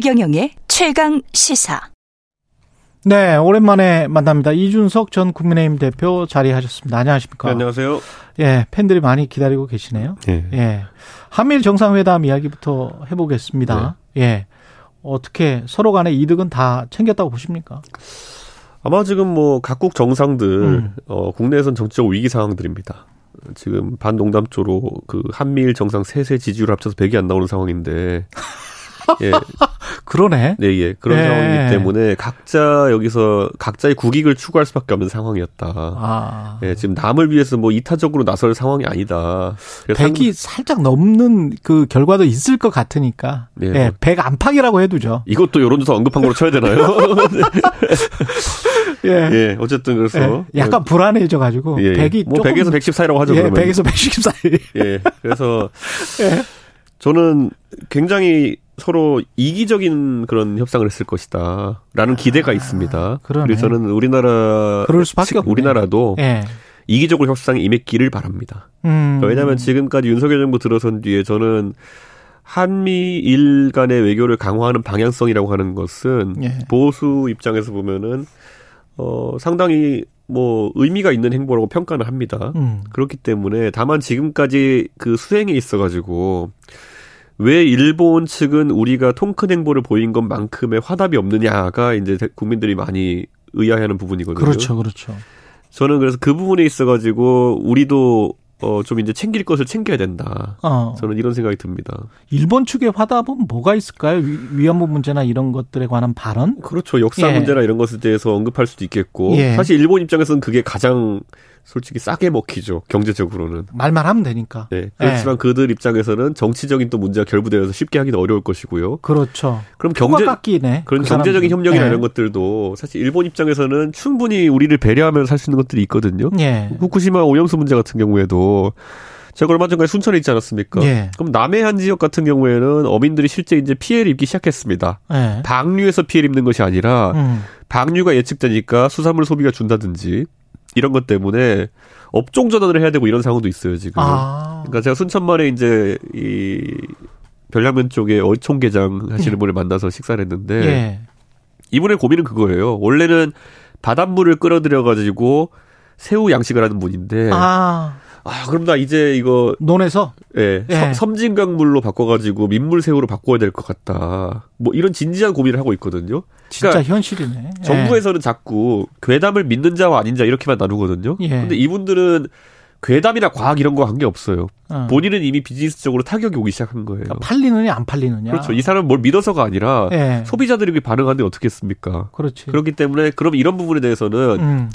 최경영의 최강 시사. 네, 오랜만에 만납니다. 이준석 전 국민의힘 대표 자리하셨습니다. 안녕하십니까? 네, 안녕하세요. 예, 팬들이 많이 기다리고 계시네요. 네. 예. 한미일 정상회담 이야기부터 해보겠습니다. 네. 예. 어떻게 서로 간의 이득은 다 챙겼다고 보십니까? 아마 지금 뭐 각국 정상들 음. 어 국내에선 정치적 위기 상황들입니다. 지금 반농담조로 그 한미일 정상 세세 지지율 합쳐서 100이 안 나오는 상황인데 예. 그러네. 네, 예. 그런 예. 상황이기 때문에 각자 여기서 각자의 국익을 추구할 수밖에 없는 상황이었다. 아. 예, 지금 남을 위해서 뭐 이타적으로 나설 상황이 아니다. 100이 상... 살짝 넘는 그 결과도 있을 것 같으니까. 예. 예100 안팎이라고 해두죠. 이것도 여론조사 언급한 거로 쳐야 되나요? 예. 예. 어쨌든 그래서 예. 약간 불안해져 가지고 예. 100이 뭐 조금 100에서 110 사이라고 하죠. 예, 그러면. 100에서 110 사이. 예. 그래서 예. 저는 굉장히 서로 이기적인 그런 협상을 했을 것이다. 라는 기대가 아, 있습니다. 그러네. 그래서 저는 우리나라, 그럴 수밖에 없네. 우리나라도 네. 이기적으로 협상에 임했기를 바랍니다. 음. 왜냐하면 지금까지 윤석열 정부 들어선 뒤에 저는 한미일 간의 외교를 강화하는 방향성이라고 하는 것은 예. 보수 입장에서 보면은 어 상당히 뭐 의미가 있는 행보라고 평가는 합니다. 음. 그렇기 때문에 다만 지금까지 그 수행에 있어 가지고 왜 일본 측은 우리가 통큰 행보를 보인 것만큼의 화답이 없느냐가 이제 국민들이 많이 의아해하는 부분이거든요. 그렇죠, 그렇죠. 저는 그래서 그 부분에 있어가지고 우리도 어, 좀 이제 챙길 것을 챙겨야 된다. 어. 저는 이런 생각이 듭니다. 일본 측의 화답은 뭐가 있을까요? 위, 안부 문제나 이런 것들에 관한 발언? 그렇죠. 역사 예. 문제나 이런 것에 대해서 언급할 수도 있겠고. 예. 사실 일본 입장에서는 그게 가장 솔직히 싸게 먹히죠. 경제적으로는. 말만 하면 되니까. 네. 그렇지만 네. 그들 입장에서는 정치적인 또 문제가 결부되어서 쉽게 하기는 어려울 것이고요. 그렇죠. 그럼 경제 깎이네. 그런 그 경제적인 협력이나 네. 이런 것들도 사실 일본 입장에서는 충분히 우리를 배려하면서 살 수 있는 것들이 있거든요. 네. 후쿠시마 오염수 문제 같은 경우에도 제가 얼마 전까지 순천에 있지 않았습니까? 예. 그럼 남해안 지역 같은 경우에는 어민들이 실제 이제 피해를 입기 시작했습니다. 예. 방류에서 피해를 입는 것이 아니라 음. 방류가 예측되니까 수산물 소비가 준다든지 이런 것 때문에 업종 전환을 해야 되고 이런 상황도 있어요 지금. 아. 그러니까 제가 순천만에 이제 이 별량면 쪽에 어촌게장 하시는 예. 분을 만나서 식사를 했는데 예. 이분의 고민은 그거예요. 원래는 바닷물을 끌어들여 가지고 새우 양식을 하는 분인데 아. 아, 그럼 나 이제 이거 논에서 예, 예. 섬진강물로 바꿔가지고 민물새우로 바꿔야 될 것 같다. 뭐 이런 진지한 고민을 하고 있거든요. 진짜 그러니까 현실이네. 예. 정부에서는 자꾸 괴담을 믿는 자와 아닌 자 이렇게만 나누거든요. 예. 근데 이분들은 괴담이나 과학 이런 거 관계 없어요. 어. 본인은 이미 비즈니스적으로 타격이 오기 시작한 거예요. 그러니까 팔리느냐 안 팔리느냐. 그렇죠. 이 사람은 뭘 믿어서가 아니라 예. 소비자들이 반응하는데 어떻게 했습니까? 그렇지. 그렇기 때문에 그럼 이런 부분에 대해서는 음.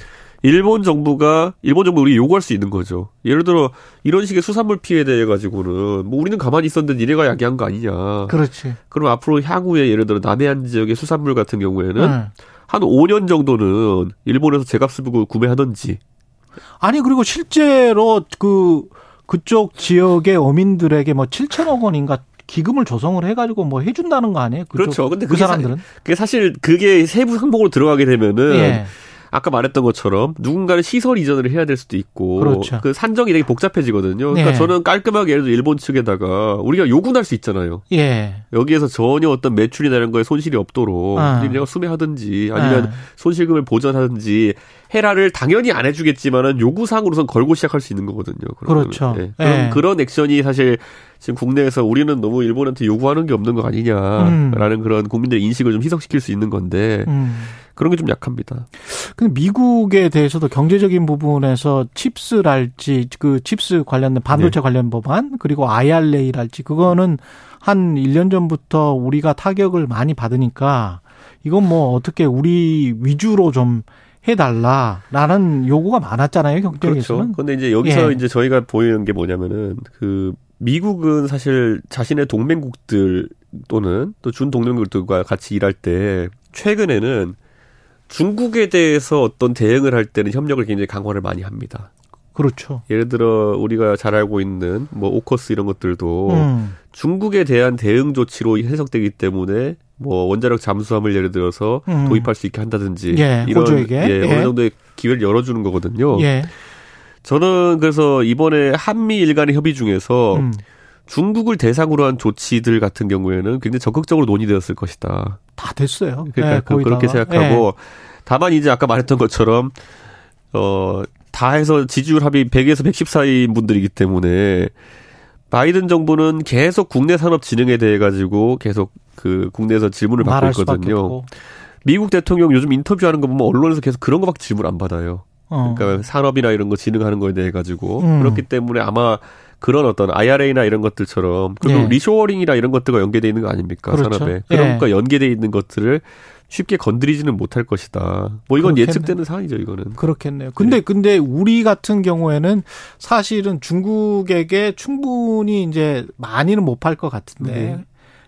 일본 정부가 일본 정부 우리 요구할 수 있는 거죠. 예를 들어 이런 식의 수산물 피해에 대해 가지고는 뭐 우리는 가만히 있었는데 니네가 야기한 거 아니냐. 그렇지. 그럼 앞으로 향후에 예를 들어 남해안 지역의 수산물 같은 경우에는 네. 한 5년 정도는 일본에서 제값을 보고 구매하던지. 아니 그리고 실제로 그 그쪽 지역의 어민들에게 뭐 7천억 원인가 기금을 조성을 해가지고 뭐 해준다는 거 아니에요? 그렇죠. 근데 그 사람들은 사, 그게 사실 그게 세부 항목으로 들어가게 되면은 예. 아까 말했던 것처럼 누군가는 시설 이전을 해야 될 수도 있고 그렇죠. 그 산정이 되게 복잡해지거든요. 그러니까 네. 저는 깔끔하게 예를 들어 일본 측에다가 우리가 요구할 수 있잖아요. 예. 여기에서 전혀 어떤 매출이나 이런 거에 손실이 없도록 아. 우리가 수매하든지 아니면 아. 손실금을 보전하든지 헤라를 당연히 안 해주겠지만은 요구사항으로선 걸고 시작할 수 있는 거거든요. 그러면. 그렇죠. 네. 그런, 네. 그런 액션이 사실 지금 국내에서 우리는 너무 일본한테 요구하는 게 없는 거 아니냐라는 음. 그런 국민들의 인식을 좀 희석시킬 수 있는 건데 음. 그런 게 좀 약합니다. 근데 미국에 대해서도 경제적인 부분에서 칩스랄지 그 칩스 관련된 반도체 네. 관련 법안 그리고 IRA랄지 그거는 한 1년 전부터 우리가 타격을 많이 받으니까 이건 뭐 어떻게 우리 위주로 좀 해달라라는 요구가 많았잖아요 경제에서는. 그렇죠. 근데 이제 여기서 예. 이제 저희가 보이는 게 뭐냐면은 그 미국은 사실 자신의 동맹국들 또는 또 준 동맹국들과 같이 일할 때 최근에는 중국에 대해서 어떤 대응을 할 때는 협력을 굉장히 강화를 많이 합니다. 그렇죠. 예를 들어 우리가 잘 알고 있는 뭐 오커스 이런 것들도 음. 중국에 대한 대응 조치로 해석되기 때문에 뭐 원자력 잠수함을 예를 들어서 음. 도입할 수 있게 한다든지 예, 이런 호주에게. 예, 예. 어느 정도의 기회를 열어주는 거거든요. 예. 저는 그래서 이번에 한미 일 간의 협의 중에서 음. 중국을 대상으로 한 조치들 같은 경우에는 굉장히 적극적으로 논의되었을 것이다. 다 됐어요. 그러니까 네, 그렇게 생각하고 네. 다만 이제 아까 말했던 것처럼 어, 다 해서 지지율 합이 100에서 110 사이인 분들이기 때문에 바이든 정부는 계속 국내 산업 진흥에 대해 가지고 계속 그 국내에서 질문을 받고 있거든요. 미국 대통령 요즘 인터뷰하는 거 보면 언론에서 계속 그런 거밖에 질문 안 받아요. 어. 그러니까 산업이나 이런 거 진흥하는 거에 대해 가지고 음. 그렇기 때문에 아마 그런 어떤 IRA나 이런 것들처럼 그리고 네. 리쇼어링이나 이런 것들과 연계돼 있는 거 아닙니까 그렇죠. 산업에 그런 예. 것과 연계돼 있는 것들을 쉽게 건드리지는 못할 것이다. 뭐 이건 그렇겠네. 예측되는 상황이죠, 이거는. 그렇겠네요. 근데 네. 근데 우리 같은 경우에는 사실은 중국에게 충분히 이제 많이는 못 팔 것 같은데 네.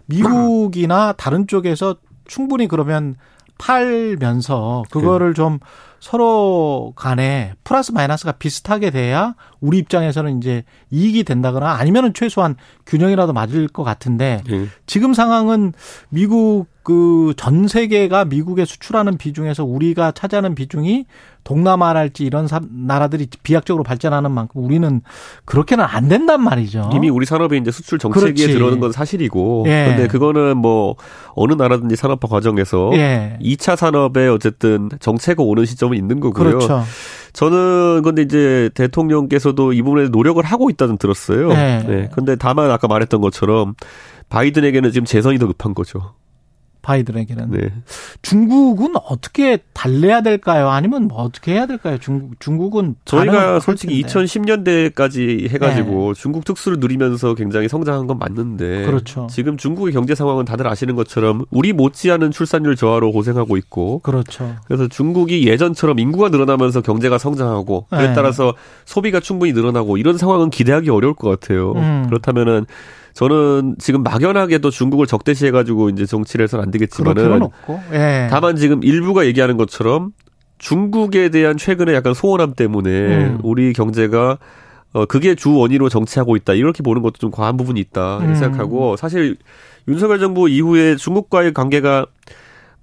미국이나 다른 쪽에서 충분히 그러면 팔면서 그거를 네. 좀 서로 간에 플러스 마이너스가 비슷하게 돼야 우리 입장에서는 이제 이익이 된다거나 아니면은 최소한 균형이라도 맞을 것 같은데 네. 지금 상황은 미국 그 전 세계가 미국에 수출하는 비중에서 우리가 차지하는 비중이 동남아랄지 이런 나라들이 비약적으로 발전하는 만큼 우리는 그렇게는 안 된단 말이죠. 이미 우리 산업이 이제 수출 정책에 들어오는 건 사실이고. 예. 근데 그거는 뭐 어느 나라든지 산업화 과정에서 예. 2차 산업에 어쨌든 정체가 오는 시점은 있는 거고요. 그렇죠. 저는 근데 이제 대통령께서도 이 부분에 노력을 하고 있다는 들었어요. 네. 네. 근데 다만 아까 말했던 것처럼 바이든에게는 지금 재선이 더 급한 거죠. 바이든에게는. 네. 중국은 어떻게 달래야 될까요? 아니면 뭐 어떻게 해야 될까요? 중국, 중국은. 저희가 솔직히 2010년대까지 해가지고 네. 중국 특수를 누리면서 굉장히 성장한 건 맞는데. 그렇죠. 지금 중국의 경제 상황은 다들 아시는 것처럼 우리 못지않은 출산율 저하로 고생하고 있고. 그렇죠. 그래서 중국이 예전처럼 인구가 늘어나면서 경제가 성장하고 그에 네. 따라서 소비가 충분히 늘어나고 이런 상황은 기대하기 어려울 것 같아요. 음. 그렇다면은 저는 지금 막연하게도 중국을 적대시해 가지고 이제 정치를 해서는 안 되겠지만은 예. 다만 지금 일부가 얘기하는 것처럼 중국에 대한 최근에 약간 소원함 때문에 음. 우리 경제가 어 그게 주 원인으로 정치하고 있다 이렇게 보는 것도 좀 과한 부분이 있다 음. 생각하고 사실 윤석열 정부 이후에 중국과의 관계가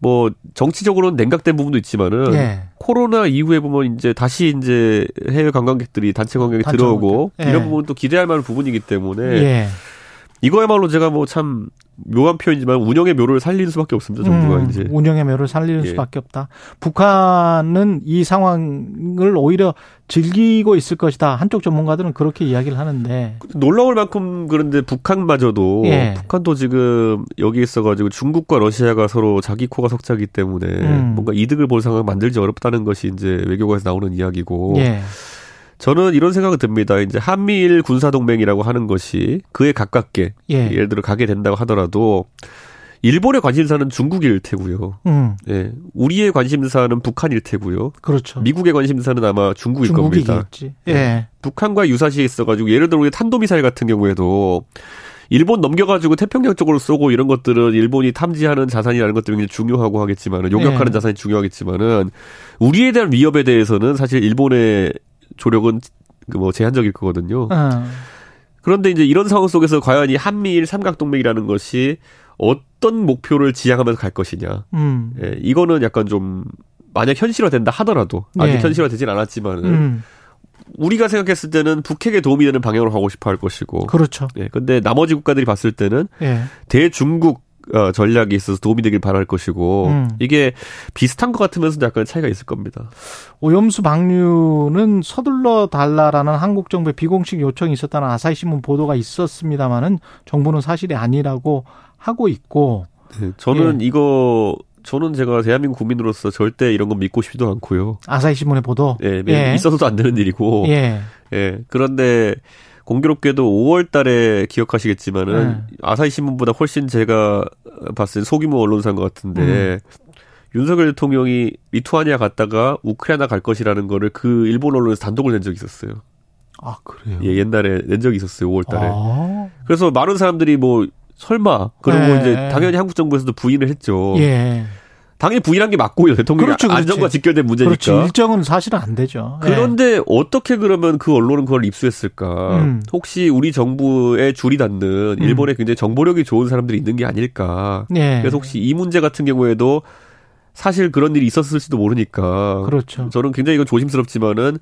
뭐 정치적으로는 냉각된 부분도 있지만은 예. 코로나 이후에 보면 이제 다시 이제 해외 관광객들이 단체 관광객이 들어오고 예. 이런 부분도 기대할 만한 부분이기 때문에 예. 이거야말로 제가 뭐 참 묘한 표현이지만 운영의 묘를 살릴 수밖에 없습니다. 정부가 음, 이제 운영의 묘를 살릴 예. 수밖에 없다. 북한은 이 상황을 오히려 즐기고 있을 것이다. 한쪽 전문가들은 그렇게 이야기를 하는데 놀라울 만큼 그런데 북한마저도 예. 북한도 지금 여기 있어가지고 중국과 러시아가 서로 자기 코가 석자기 때문에 음. 뭔가 이득을 볼 상황을 만들지 어렵다는 것이 이제 외교관에서 나오는 이야기고. 예. 저는 이런 생각이 듭니다. 이제 한미일 군사동맹이라고 하는 것이 그에 가깝게 예. 를 들어 가게 된다고 하더라도 일본의 관심사는 중국일 테고요. 음. 예. 우리의 관심사는 북한일 테고요. 그렇죠. 미국의 관심사는 아마 중국일. 겁니다. 예. 예. 북한과 유사시에 있어가지고 예를 들어 우리 탄도미사일 같은 경우에도 일본 넘겨가지고 태평양 쪽으로 쏘고 이런 것들은 일본이 탐지하는 자산이라는 것들이 굉장히 중요하고 하겠지만은 요격하는 예. 자산이 중요하겠지만은 우리에 대한 위협에 대해서는 사실 일본의 조력은 그뭐 제한적일 거거든요. 어. 그런데 이제 이런 상황 속에서 과연 이 한미일 삼각동맹이라는 것이 어떤 목표를 지향하면서 갈 것이냐. 음. 예, 이거는 약간 좀 만약 현실화된다 하더라도 아직 예. 현실화되진 않았지만은 음. 우리가 생각했을 때는 북핵에 도움이 되는 방향으로 가고 싶어 할 것이고. 그렇죠. 예. 근데 나머지 국가들이 봤을 때는 예. 대중국 어, 전략이 있어서 도움이 되길 바랄 것이고 음. 이게 비슷한 것 같으면서도 약간 차이가 있을 겁니다. 오염수 방류는 서둘러 달라라는 한국 정부의 비공식 요청이 있었다는 아사히 신문 보도가 있었습니다만은 정부는 사실이 아니라고 하고 있고 네, 저는 예. 이거 저는 제가 대한민국 국민으로서 절대 이런 건 믿고 싶지도 않고요. 아사히 신문의 보도. 예, 예. 있어서도 안 되는 일이고. 예. 예. 그런데 공교롭게도 5월 달에 기억하시겠지만은 네. 아사히 신문보다 훨씬 제가 봤을 때 소규모 언론사인 것 같은데 음. 윤석열 대통령이 리투아니아 갔다가 우크라이나 갈 것이라는 거를 그 일본 언론에서 단독을 낸 적이 있었어요. 아, 그래요? 예, 옛날에 낸 적이 있었어요, 5월 달에. 아. 그래서 많은 사람들이 뭐 설마 그리고 네. 이제 당연히 한국 정부에서도 부인을 했죠. 예. 당연히 부인한 게 맞고요. 대통령 그렇죠, 그렇지. 안전과 직결된 문제니까. 그렇죠. 일정은 사실은 안 되죠. 그런데 네. 어떻게 그러면 그 언론은 그걸 입수했을까? 음. 혹시 우리 정부에 줄이 닿는 음. 일본에 굉장히 정보력이 좋은 사람들이 있는 게 아닐까? 네. 그래서 혹시 이 문제 같은 경우에도 사실 그런 일이 있었을지도 모르니까. 그렇죠. 저는 굉장히 이건 조심스럽지만은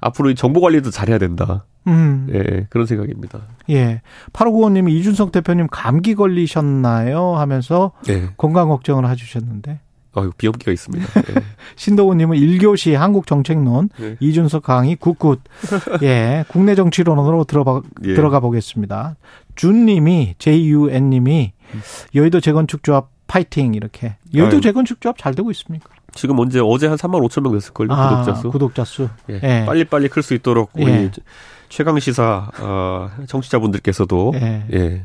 앞으로 정보 관리도 잘해야 된다. 음. 예, 그런 생각입니다. 예. 8595님, 이준석 대표님 감기 걸리셨나요? 하면서 예. 건강 걱정을 해주셨는데. 아유, 비염기가 있습니다. 예. 신도우님은 1교시 한국정책론, 예. 이준석 강의 good good. 예, 국내 정치론으로 들어가, 예. 들어가 보겠습니다. 준님이, JUN님이, 여의도 재건축 조합 파이팅, 이렇게. 여의도 아유. 재건축 조합 잘 되고 있습니까? 지금 언제 어제 한 3만 5천 명 됐을걸요, 아, 구독자 수. 구독자 수. 예. 예. 빨리 빨리 클 수 있도록, 우리 예. 최강 시사, 어, 청취자분들께서도, 예.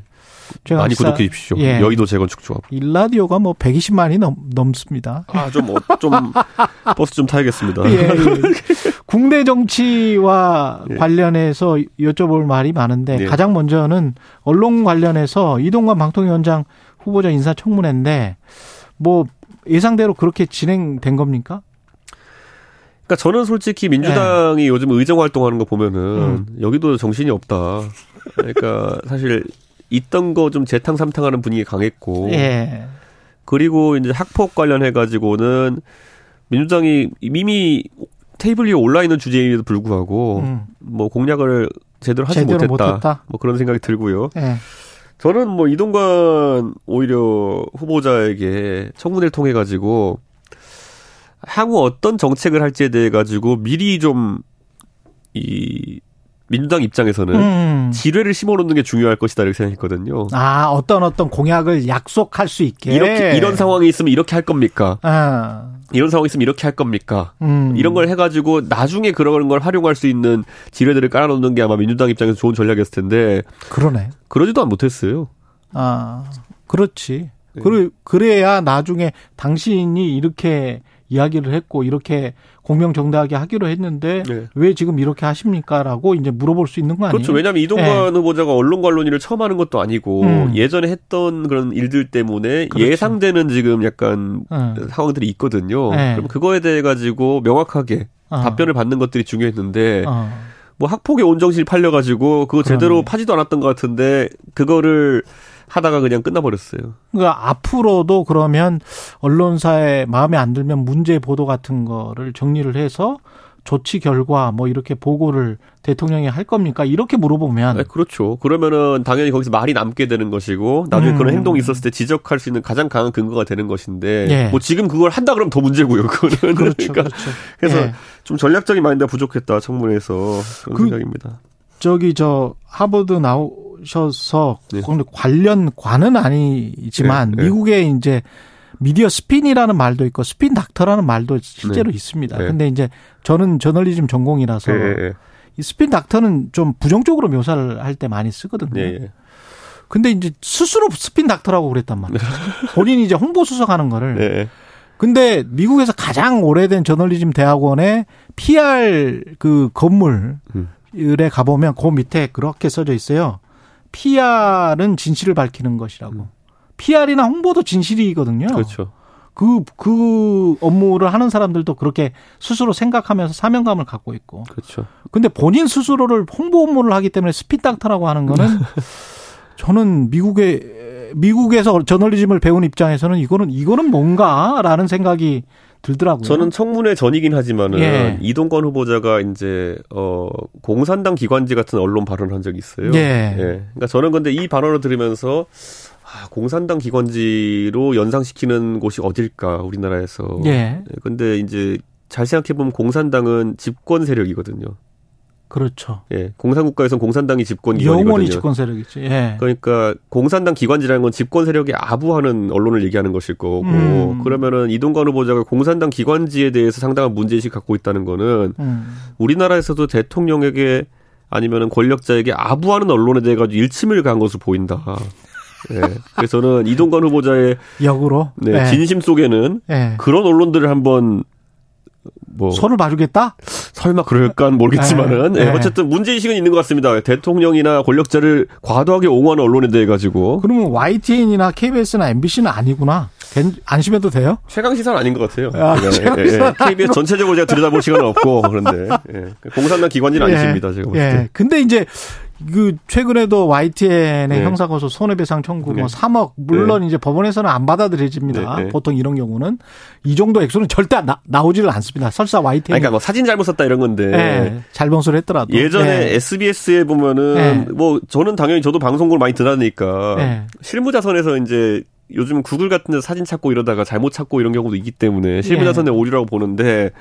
예. 많이 구독해 주십시오. 예. 여의도 재건축 조합. 일라디오가 뭐 120만이 넘, 넘습니다. 아, 좀, 어, 좀, 버스 좀 타야겠습니다. 예, 예. 국내 정치와 예. 관련해서 여쭤볼 말이 많은데 예. 가장 먼저는 언론 관련해서 이동관 방통위원장 후보자 인사청문회인데 뭐 예상대로 그렇게 진행된 겁니까? 그러니까 저는 솔직히 민주당이 네. 요즘 의정 활동하는 거 보면은 음. 여기도 정신이 없다. 그러니까 사실 있던 거 좀 재탕 삼탕하는 분위기 강했고. 예. 그리고 이제 학폭 관련해 가지고는 민주당이 이미 테이블 위에 올라 있는 주제임에도 불구하고 음. 뭐 공약을 제대로 하지 제대로 못했다. 못했다. 뭐 그런 생각이 들고요. 예. 저는 뭐 이동관 오히려 후보자에게 청문회를 통해 가지고 향후 어떤 정책을 할지에 대해 가지고 미리 좀 이 민주당 입장에서는 음. 지뢰를 심어놓는 게 중요할 것이다 이렇게 생각했거든요. 아 어떤 어떤 공약을 약속할 수 있게 이렇게 이런 상황이 있으면 이렇게 할 겁니까? 아. 이런 상황이 있으면 이렇게 할 겁니까? 음. 이런 걸 해가지고 나중에 그런 걸 활용할 수 있는 지뢰들을 깔아놓는 게 아마 민주당 입장에서 좋은 전략이었을 텐데. 그러네. 그러지도 못했어요. 아, 그렇지. 네. 그래, 그래야 나중에 당신이 이렇게 이야기를 했고 이렇게 공명정대하게 하기로 했는데 네. 왜 지금 이렇게 하십니까라고 이제 물어볼 수 있는 거 아니에요? 그렇죠. 왜냐하면 이동관 네. 후보자가 언론 관론일을 처음 하는 것도 아니고 음. 예전에 했던 그런 일들 때문에 그렇죠. 예상되는 지금 약간 음. 상황들이 있거든요. 네. 그럼 그거에 대해 가지고 명확하게 어. 답변을 받는 것들이 중요했는데 어. 뭐 학폭의 온정실 팔려가지고 그거 제대로 그러네. 파지도 않았던 것 같은데 그거를 하다가 그냥 끝나버렸어요. 그러니까 앞으로도 그러면 언론사에 마음에 안 들면 문제 보도 같은 거를 정리를 해서 조치 결과 뭐 이렇게 보고를 대통령이 할 겁니까? 이렇게 물어보면. 네, 그렇죠. 그러면은 당연히 거기서 말이 남게 되는 것이고 나중에 음. 그런 행동이 있었을 때 지적할 수 있는 가장 강한 근거가 되는 것인데 예. 뭐 지금 그걸 한다 그러면 더 문제고요. 그거는. 그렇죠. 그러니까 그렇죠. 그래서 예. 좀 전략적인 마인드가 부족했다 청문회에서 그런 그, 생각입니다. 저기 저 하버드 나오 셔서 네. 관련 관은 아니지만 네, 네. 미국에 이제 미디어 스핀이라는 말도 있고 스핀 닥터라는 말도 실제로 네. 있습니다. 네. 근데 이제 저는 저널리즘 전공이라서 네. 이 스핀 닥터는 좀 부정적으로 묘사를 할 때 많이 쓰거든요. 네. 근데 이제 스스로 스핀 닥터라고 그랬단 말이에요. 본인이 이제 홍보 수석하는 거를. 네. 근데 미국에서 가장 오래된 저널리즘 대학원의 PR 그 건물에 음. 가보면 그 밑에 그렇게 써져 있어요. PR은 진실을 밝히는 것이라고. 음. PR이나 홍보도 진실이거든요. 그렇죠. 그, 그 업무를 하는 사람들도 그렇게 스스로 생각하면서 사명감을 갖고 있고. 그렇죠. 근데 본인 스스로를 홍보 업무를 하기 때문에 스피닥터라고 하는 거는 저는 미국의, 미국에서 저널리즘을 배운 입장에서는 이거는, 이거는 뭔가라는 생각이 들더라고요. 저는 청문회 전이긴 하지만은 예. 이동건 후보자가 이제 어 공산당 기관지 같은 언론 발언을 한 적이 있어요. 예. 예. 그러니까 저는 근데 이 발언을 들으면서 아, 공산당 기관지로 연상시키는 곳이 어딜까 우리나라에서. 예. 네, 근데 이제 잘 생각해 보면 공산당은 집권 세력이거든요. 그렇죠. 예, 공산국가에선 공산당이 집권 기관이거든요. 영원히 집권 세력이죠. 예. 그러니까 공산당 기관지라는 건 집권 세력에 아부하는 언론을 얘기하는 것일 거고 음. 그러면은 이동관 후보자가 공산당 기관지에 대해서 상당한 문제의식 갖고 있다는 거는 음. 우리나라에서도 대통령에게 아니면은 권력자에게 아부하는 언론에 대해 가지고 일침을 간 것으로 보인다. 네. 그래서 저는 이동관 후보자의 역으로 네, 네. 진심 속에는 네. 그런 언론들을 한번 뭐 손을 봐주겠다? 설마 그럴까 모르겠지만은 네. 네. 어쨌든 문제 의식은 있는 것 같습니다. 대통령이나 권력자를 과도하게 옹호하는 언론에 대해 가지고. 그러면 YTN이나 KBS나 MBC는 아니구나. 안심해도 돼요? 최강 시사는 아닌 것 같아요. 아, 예, 예, 예. KBS 전체적으로 제가 들여다볼 시간은 없고 그런데 예. 공산당 기관지는 예. 아니십니다. 제가 볼 때. 근데 이제 그 최근에도 YTN의 네. 형사고소 손해배상 청구 뭐 네. 뭐 3억 물론 네. 이제 법원에서는 안 받아들여집니다. 네, 네. 보통 이런 경우는 이 정도 액수는 절대 나, 나오지를 않습니다. 설사 YTN 그러니까 뭐 사진 잘못 썼다 이런 건데 네. 잘봉소를 했더라도 예전에 SBS에 보면은 뭐 저는 당연히 저도 방송국을 많이 들으니까 실무자선에서 이제 요즘 구글 같은 데 사진 찾고 이러다가 잘못 찾고 이런 경우도 있기 때문에 실무자선의 오류라고 보는데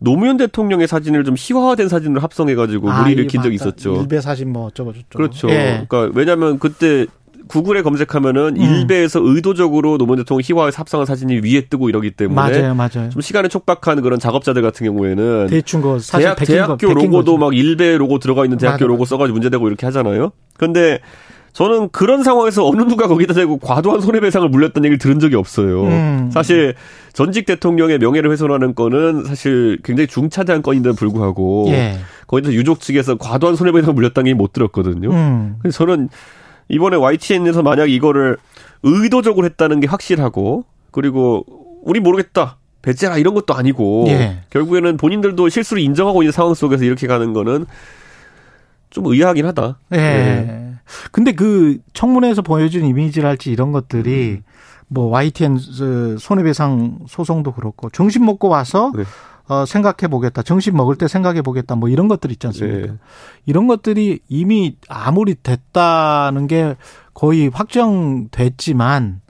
노무현 대통령의 사진을 좀 희화화된 사진을 합성해가지고 아, 무리를 긴 적이 있었죠. 일베 사진 뭐 어쩌고 저쩌고. 그렇죠. 예. 그러니까 왜냐하면 그때 구글에 검색하면은 음. 일베에서 의도적으로 노무현 대통령 희화화해서 합성한 사진이 위에 뜨고 이러기 때문에 맞아요, 맞아요. 좀 시간에 촉박한 그런 작업자들 같은 경우에는 대충 그 사진 대학, 대학교 거, 로고도 막 일베 로고 들어가 있는 대학교 맞아, 로고 써가지고 문제되고 이렇게 하잖아요. 근데 저는 그런 상황에서 어느 누가 거기다 대고 과도한 손해배상을 물렸다는 얘기를 들은 적이 없어요. 음. 사실 전직 대통령의 명예를 훼손하는 건은 사실 굉장히 중차대한 건인데도 불구하고 예. 거기서 유족 측에서 과도한 손해배상을 물렸다는 얘기 못 들었거든요. 음. 그래서 저는 이번에 YTN에서 만약 이거를 의도적으로 했다는 게 확실하고 그리고 우리 모르겠다. 배째라 이런 것도 아니고 예. 결국에는 본인들도 실수를 인정하고 있는 상황 속에서 이렇게 가는 거는 좀 의아하긴 하다. 예. 네. 근데 그 청문회에서 보여준 이미지랄지 이런 것들이 음. 뭐 YTN 손해배상 소송도 그렇고 정신 먹고 와서 네. 어, 생각해 보겠다. 정신 먹을 때 생각해 보겠다. 뭐 이런 것들 있지 않습니까? 네. 이런 것들이 이미 아무리 됐다는 게 거의 확정됐지만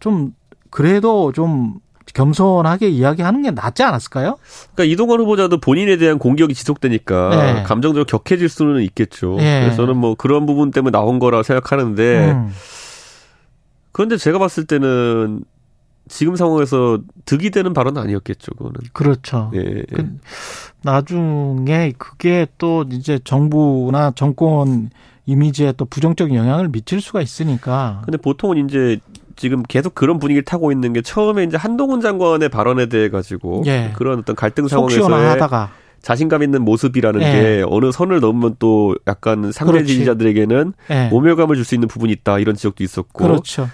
좀 그래도 좀 겸손하게 이야기하는 게 낫지 않았을까요? 그러니까 이동관 후보자도 본인에 대한 공격이 지속되니까 네. 감정적으로 격해질 수는 있겠죠. 네. 그래서 저는 뭐 그런 부분 때문에 나온 거라 생각하는데 음. 그런데 제가 봤을 때는 지금 상황에서 득이 되는 발언은 아니었겠죠, 그거는. 그렇죠. 예. 그 나중에 그게 또 이제 정부나 정권 이미지에 또 부정적인 영향을 미칠 수가 있으니까. 근데 보통은 이제 지금 계속 그런 분위기를 타고 있는 게 처음에 이제 한동훈 장관의 발언에 대해 가지고 예. 그런 어떤 갈등 상황에서 자신감 있는 모습이라는 예. 게 어느 선을 넘으면 또 약간 상대 그렇지. 지지자들에게는 예. 모멸감을 줄 수 있는 부분이 있다 이런 지적도 있었고 그렇죠.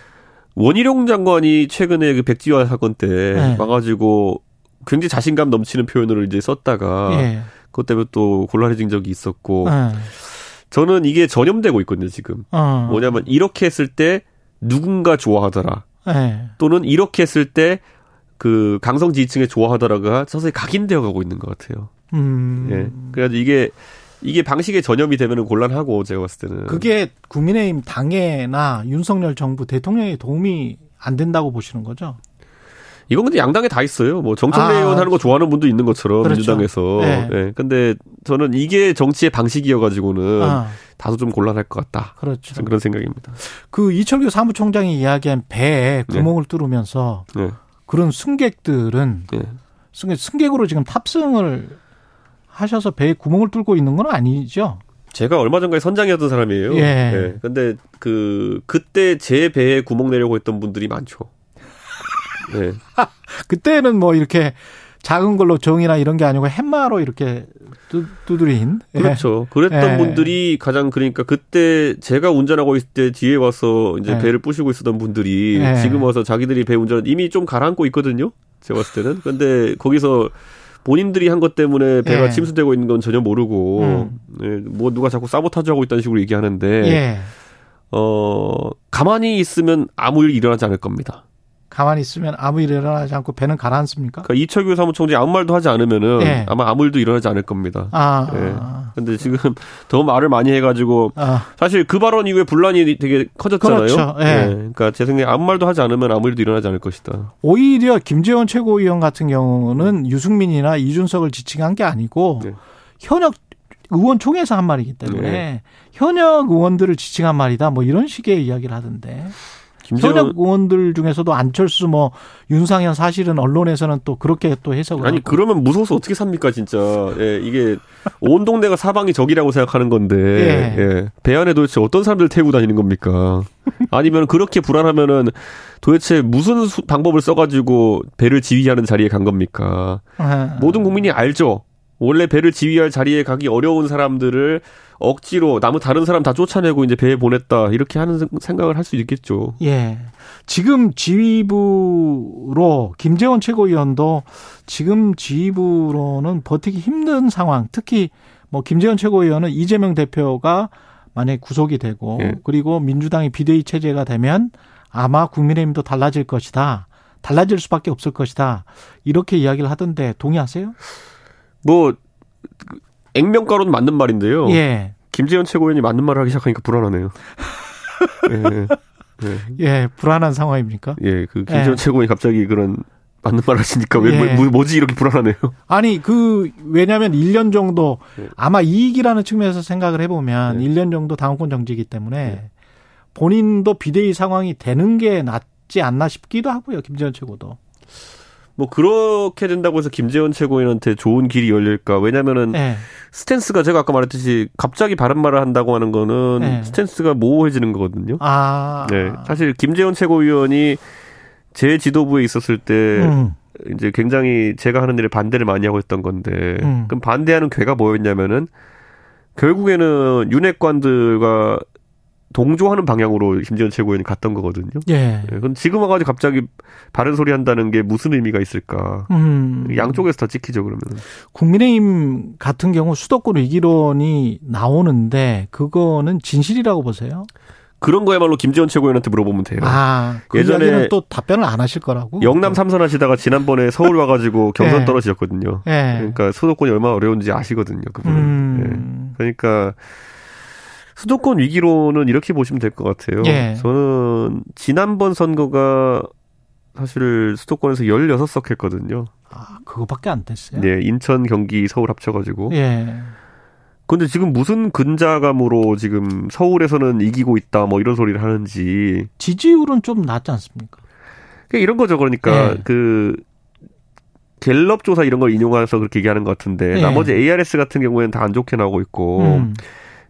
원희룡 장관이 최근에 그 백지화 사건 때 예. 와가지고 굉장히 자신감 넘치는 표현을 이제 썼다가 예. 그것 때문에 또 곤란해진 적이 있었고 예. 저는 이게 전염되고 있거든요 지금 어. 뭐냐면 이렇게 했을 때 누군가 좋아하더라. 네. 또는 이렇게 했을 때 그 강성 지지층에 좋아하더라가 서서히 각인되어 가고 있는 것 같아요. 음. 예. 그래가지고 이게 이게 방식의 전염이 되면은 곤란하고 제가 봤을 때는 그게 국민의힘 당에나 윤석열 정부 대통령의 도움이 안 된다고 보시는 거죠? 이건 근데 양당에 다 있어요. 뭐 정청래 아, 의원 하는 거 좋아하는 분도 있는 것처럼 그렇죠. 민주당에서. 네. 네. 근데 저는 이게 정치의 방식이어 가지고는 아. 다소 좀 곤란할 것 같다. 그렇죠. 그런 생각입니다. 그 이철규 사무총장이 이야기한 배에 네. 구멍을 네. 뚫으면서 네. 그런 승객들은 네. 승객, 승객으로 지금 탑승을 하셔서 배에 구멍을 뚫고 있는 건 아니죠? 제가 얼마 전까지 선장이었던 사람이에요. 예. 네. 근데 그 그때 제 배에 구멍 내려고 했던 분들이 많죠. 네. 그때는 뭐 이렇게 작은 걸로 정이나 이런 게 아니고 햄마로 이렇게 두드린. 예. 그렇죠. 그랬던 예. 분들이 가장 그러니까 그때 제가 운전하고 있을 때 뒤에 와서 이제 예. 배를 부시고 있었던 분들이 예. 지금 와서 자기들이 배 운전 이미 좀 가라앉고 있거든요. 제가 봤을 때는. 근데 거기서 본인들이 한 것 때문에 배가 예. 침수되고 있는 건 전혀 모르고 음. 예, 뭐 누가 자꾸 사보타주 하고 있다는 식으로 얘기하는데 어 가만히 있으면 아무 일 일어나지 않을 겁니다. 가만히 있으면 아무 일 일어나지 않고 배는 가라앉습니까? 그러니까 이철규 사무총장이 아무 말도 하지 않으면은 네. 아마 아무 일도 일어나지 않을 겁니다. 아. 네. 근데 지금 더 말을 많이 해가지고 아. 사실 그 발언 이후에 분란이 되게 커졌잖아요. 그렇죠. 네. 네. 그러니까 제 생각에 아무 말도 하지 않으면 아무 일도 일어나지 않을 것이다. 오히려 김재원 최고위원 같은 경우는 유승민이나 이준석을 지칭한 게 아니고 네. 현역 의원 총회에서 한 말이기 때문에 네. 현역 의원들을 지칭한 말이다. 뭐 이런 식의 이야기를 하던데. 김재원 현역 의원들 중에서도 안철수 뭐 윤상현 사실은 언론에서는 또 그렇게 또 해석을 아니 하고. 그러면 무서워서 어떻게 삽니까 진짜 예 이게 온 동네가 사방이 적이라고 생각하는 건데 예. 예. 배 안에 도대체 어떤 사람들 태우고 다니는 겁니까 아니면 그렇게 불안하면은 도대체 무슨 수, 방법을 써가지고 배를 지휘하는 자리에 간 겁니까 아. 모든 국민이 알죠 원래 배를 지휘할 자리에 가기 어려운 사람들을 억지로 나무 다른 사람 다 쫓아내고 이제 배에 보냈다 이렇게 하는 생각을 할 수 있겠죠. 예. 지금 지휘부로 김재원 최고위원도 지금 지휘부로는 버티기 힘든 상황. 특히 뭐 김재원 최고위원은 이재명 대표가 만약에 구속이 되고 예. 그리고 민주당이 비대위 체제가 되면 아마 국민의힘도 달라질 것이다. 달라질 수밖에 없을 것이다. 이렇게 이야기를 하던데 동의하세요? 뭐 액면가로는 맞는 말인데요. 예. 김재현 최고위원이 맞는 말을 하기 시작하니까 불안하네요. 예. 예. 예, 불안한 상황입니까? 예, 그 김재현 예. 최고위원이 갑자기 그런 맞는 말 하시니까 왜 예. 뭐, 뭐지 이렇게 불안하네요. 아니 그 왜냐하면 1년 정도 예. 아마 이익이라는 측면에서 생각을 해보면 예. 1년 정도 당원권 정지이기 때문에 예. 본인도 비대위 상황이 되는 게 낫지 않나 싶기도 하고요. 김재현 최고도. 뭐 그렇게 된다고 해서 김재원 최고위원한테 좋은 길이 열릴까? 왜냐면은 네. 스탠스가 제가 아까 말했듯이 갑자기 바른 말을 한다고 하는 거는 네. 스탠스가 모호해지는 거거든요. 아. 네. 사실 김재원 최고위원이 제 지도부에 있었을 때 음. 이제 굉장히 제가 하는 일에 반대를 많이 하고 있던 건데 음. 그럼 반대하는 괴가 뭐였냐면은 결국에는 윤핵관들과 동조하는 방향으로 김재현 최고위원이 갔던 거거든요. 예. 예. 그럼 지금 와가지고 갑자기 바른 소리 한다는 게 무슨 의미가 있을까? 음. 양쪽에서 다 찍히죠, 그러면. 국민의힘 같은 경우 수도권 위기론이 나오는데 그거는 진실이라고 보세요? 그런 거야말로 김재원 최고위원한테 물어보면 돼요. 아, 그 예전에 또 답변을 안 하실 거라고. 영남 삼선 하시다가 지난번에 서울 와가지고 경선 네. 떨어지셨거든요. 네. 그러니까 수도권이 얼마나 어려운지 아시거든요, 그분은. 음. 네. 그러니까 수도권 위기로는 이렇게 보시면 될 것 같아요. 예. 저는 지난번 선거가 사실 수도권에서 16석 했거든요. 아, 그거밖에 안 됐어요? 네, 인천, 경기, 서울 합쳐가지고. 예. 근데 지금 무슨 근자감으로 지금 서울에서는 이기고 있다 뭐 이런 소리를 하는지. 지지율은 좀 낮지 않습니까? 그러니까 이런 거죠. 그러니까 예. 그 갤럽 조사 이런 걸 인용해서 그렇게 얘기하는 것 같은데 예. 나머지 ARS 같은 경우에는 다 안 좋게 나오고 있고 음.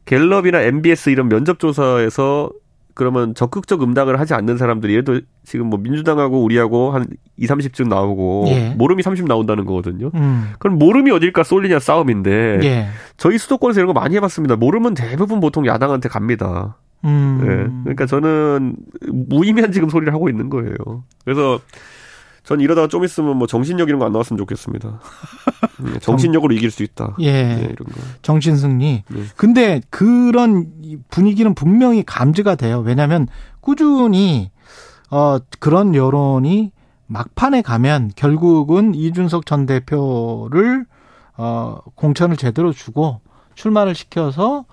갤럽이나 MBS 이런 면접 조사에서 그러면 적극적 응답을 하지 않는 사람들이 예를 들어 지금 뭐 민주당하고 우리하고 한 2, 30쯤 나오고 예. 모름이 30 나온다는 거거든요. 음. 그럼 모름이 어딜까 쏠리냐 싸움인데 예. 저희 수도권에서 이런 거 많이 해봤습니다. 모름은 대부분 보통 야당한테 갑니다. 음. 예. 그러니까 저는 무의미한 지금 소리를 하고 있는 거예요. 그래서 전 이러다가 좀 있으면 뭐 정신력 이런 거 안 나왔으면 좋겠습니다. 네, 정신력으로 이길 수 있다. 예. 네, 이런 거. 정신 승리. 네. 근데 그런 분위기는 분명히 감지가 돼요. 왜냐하면 꾸준히 어 그런 여론이 막판에 가면 결국은 이준석 전 대표를 어 공천을 제대로 주고 출마를 시켜서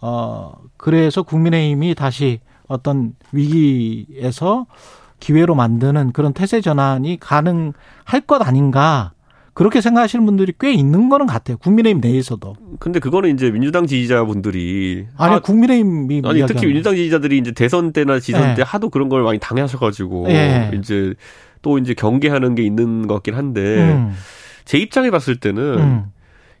어 그래서 국민의힘이 다시 어떤 위기에서 기회로 만드는 그런 태세 전환이 가능할 것 아닌가. 그렇게 생각하시는 분들이 꽤 있는 거는 같아요. 국민의힘 내에서도. 근데 그거는 이제 민주당 지지자분들이 아니 하, 국민의힘이 아니 특히 민주당 지지자들이 이제 대선 때나 지선 네. 때 하도 그런 걸 많이 당하셔가지고 네. 이제 또 이제 경계하는 게 있는 것 같긴 한데 음. 제 입장에 봤을 때는 음.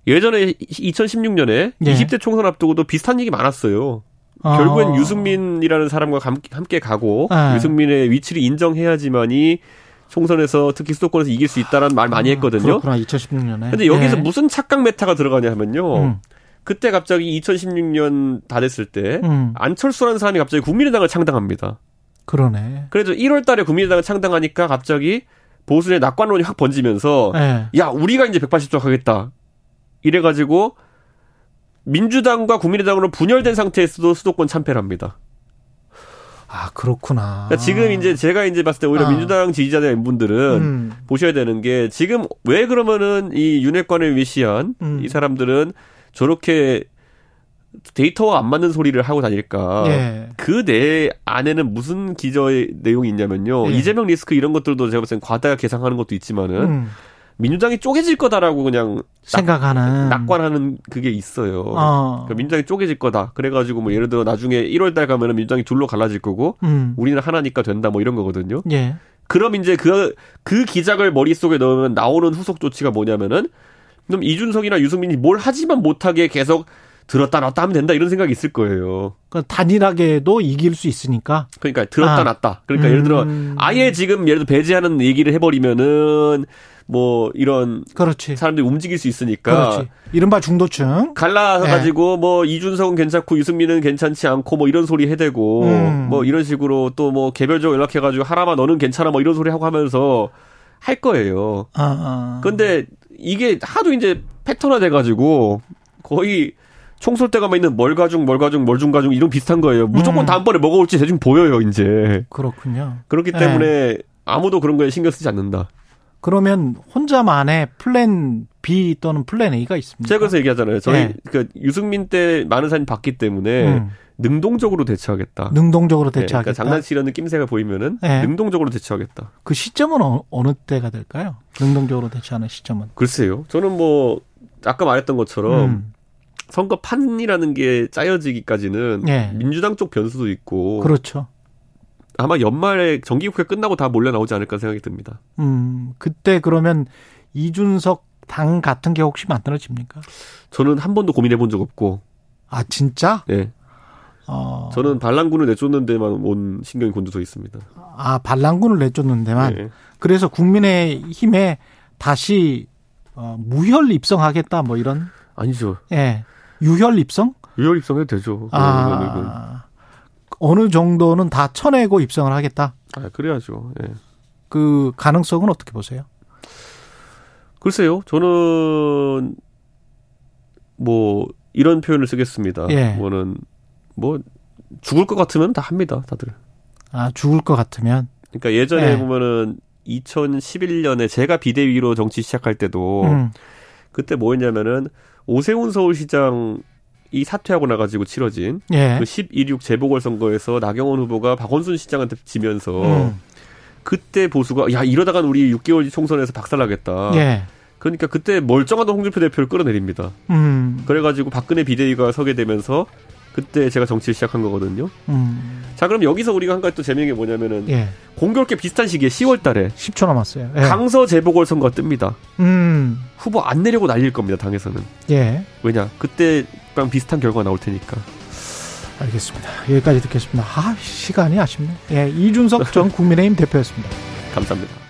예전에 2016년에 네. 20대 총선 앞두고도 비슷한 얘기 많았어요. 아. 결국엔 유승민이라는 사람과 함께 가고 네. 유승민의 위치를 인정해야지만이 총선에서 특히 수도권에서 이길 수 있다라는 말 많이 아, 했거든요. 그렇구나 2016년에. 근데 여기서 네. 무슨 착각 meta가 들어가냐 하면요. 음. 그때 갑자기 2016년 다 됐을 때 음. 안철수라는 사람이 갑자기 국민의당을 창당합니다. 그러네. 그래도 1월 달에 국민의당을 창당하니까 갑자기 보수의 낙관론이 확 번지면서 네. 야, 우리가 이제 180석 하겠다. 이래 가지고 민주당과 국민의당으로 분열된 상태에서도 수도권 참패를 합니다. 아 그렇구나. 그러니까 지금 이제 제가 이제 봤을 때 오히려 아. 민주당 지지자들 분들은 음. 보셔야 되는 게 지금 왜 그러면은 이 윤핵관을 위시한 음. 이 사람들은 저렇게 데이터와 안 맞는 소리를 하고 다닐까. 예. 그내 안에는 무슨 기저의 내용이 있냐면요. 예. 이재명 리스크 이런 것들도 제가 봤을 땐 과다 계상하는 것도 있지만은 음. 민주당이 쪼개질 거다라고 그냥 생각하는 낙, 관하는 그게 있어요. 어. 그러니까 민주당이 쪼개질 거다. 그래가지고 뭐 예를 들어 나중에 1월달 가면은 민주당이 둘로 갈라질 거고 음. 우리는 하나니까 된다 뭐 이런 거거든요. 예. 그럼 이제 그그 그 기작을 머릿속에 넣으면 나오는 후속 조치가 뭐냐면은 그럼 이준석이나 유승민이 뭘 하지만 못하게 계속 들었다 놨다 하면 된다 이런 생각이 있을 거예요. 그러니까 단일하게도 이길 수 있으니까. 그러니까 들었다 아. 놨다. 그러니까 음. 예를 들어 음. 아예 지금 예를 들어 배제하는 얘기를 해버리면은 뭐 이런 그렇지. 사람들이 움직일 수 있으니까 그렇지. 이른바 중도층 갈라서 네. 가지고 뭐 이준석은 괜찮고 유승민은 괜찮지 않고 뭐 이런 소리 해대고 음. 뭐 이런 식으로 또 뭐 개별적으로 연락해 가지고 하나만 너는 괜찮아 뭐 이런 소리 하고 하면서 할 거예요. 아, 아. 근데 이게 하도 이제 패턴화 돼 가지고 거의 총쏠 때가 있는 멀가중, 멀가중, 멀중가중 이런 비슷한 거예요. 무조건 음. 다음번에 뭐가 올지 대충 보여요, 이제. 그렇군요. 그렇기 때문에 네. 아무도 그런 거에 신경 쓰지 않는다. 그러면 혼자만의 plan B 또는 plan A가 있습니다. 제가 그래서 얘기하잖아요. 저희 네. 그 유승민 때 많은 사람이 봤기 때문에 음. 능동적으로 대처하겠다. 능동적으로 대처하겠다. 네, 그러니까 장난치려는 낌새가 보이면은 네. 능동적으로 대처하겠다. 그 시점은 어, 느 때가 될까요? 능동적으로 대처하는 시점은? 글쎄요. 저는 뭐 아까 말했던 것처럼 음. 선거 판이라는 게 짜여지기까지는 네. 민주당 쪽 변수도 있고 그렇죠. 아마 연말에 정기국회 끝나고 다 몰려 나오지 않을까 생각이 듭니다. 음, 그때 그러면 이준석 당 같은 게 혹시 만들어집니까? 저는 한 번도 고민해 본 적 없고. 아, 진짜? 네. 어... 저는 반란군을 내쫓는 데만 온 신경이 곤두서 있습니다. 아, 반란군을 내쫓는 데만? 네. 그래서 국민의 힘에 다시 어, 무혈 입성하겠다 뭐 이런? 아니죠. 예. 네. 유혈 입성? 유혈 입성해도 되죠. 아, 어느 정도는 다 쳐내고 입성을 하겠다? 아, 그래야죠. 예. 그 가능성은 어떻게 보세요? 글쎄요. 저는 뭐 이런 표현을 쓰겠습니다. 예. 뭐는 뭐 죽을 것 같으면 다 합니다, 다들. 아, 죽을 것 같으면. 그러니까 예전에 예. 보면은 2011년에 제가 비대위로 정치 시작할 때도 음. 그때 뭐였냐면은 오세훈 서울시장 이 사퇴하고 나가지고 치러진 예. 그12.6 재보궐선거에서 나경원 후보가 박원순 시장한테 지면서 음. 그때 보수가 야 이러다간 우리 6개월 뒤 총선에서 박살나겠다. 예. 그러니까 그때 멀쩡한 홍준표 대표를 끌어내립니다. 음. 그래가지고 박근혜 비대위가 서게 되면서 그때 제가 정치를 시작한 거거든요. 음. 자, 그럼 여기서 우리가 한 가지 또 재미있는 게 뭐냐면은 예. 공교롭게 비슷한 시기에 10월 달에 10초 남았어요. 예. 강서 재보궐 선거가 뜹니다. 음. 후보 안 내려고 날릴 겁니다, 당에서는. 예. 왜냐? 그때랑 비슷한 결과가 나올 테니까. 알겠습니다. 여기까지 듣겠습니다. 아, 시간이 아쉽네. 예, 이준석 전 국민의힘 대표였습니다. 감사합니다.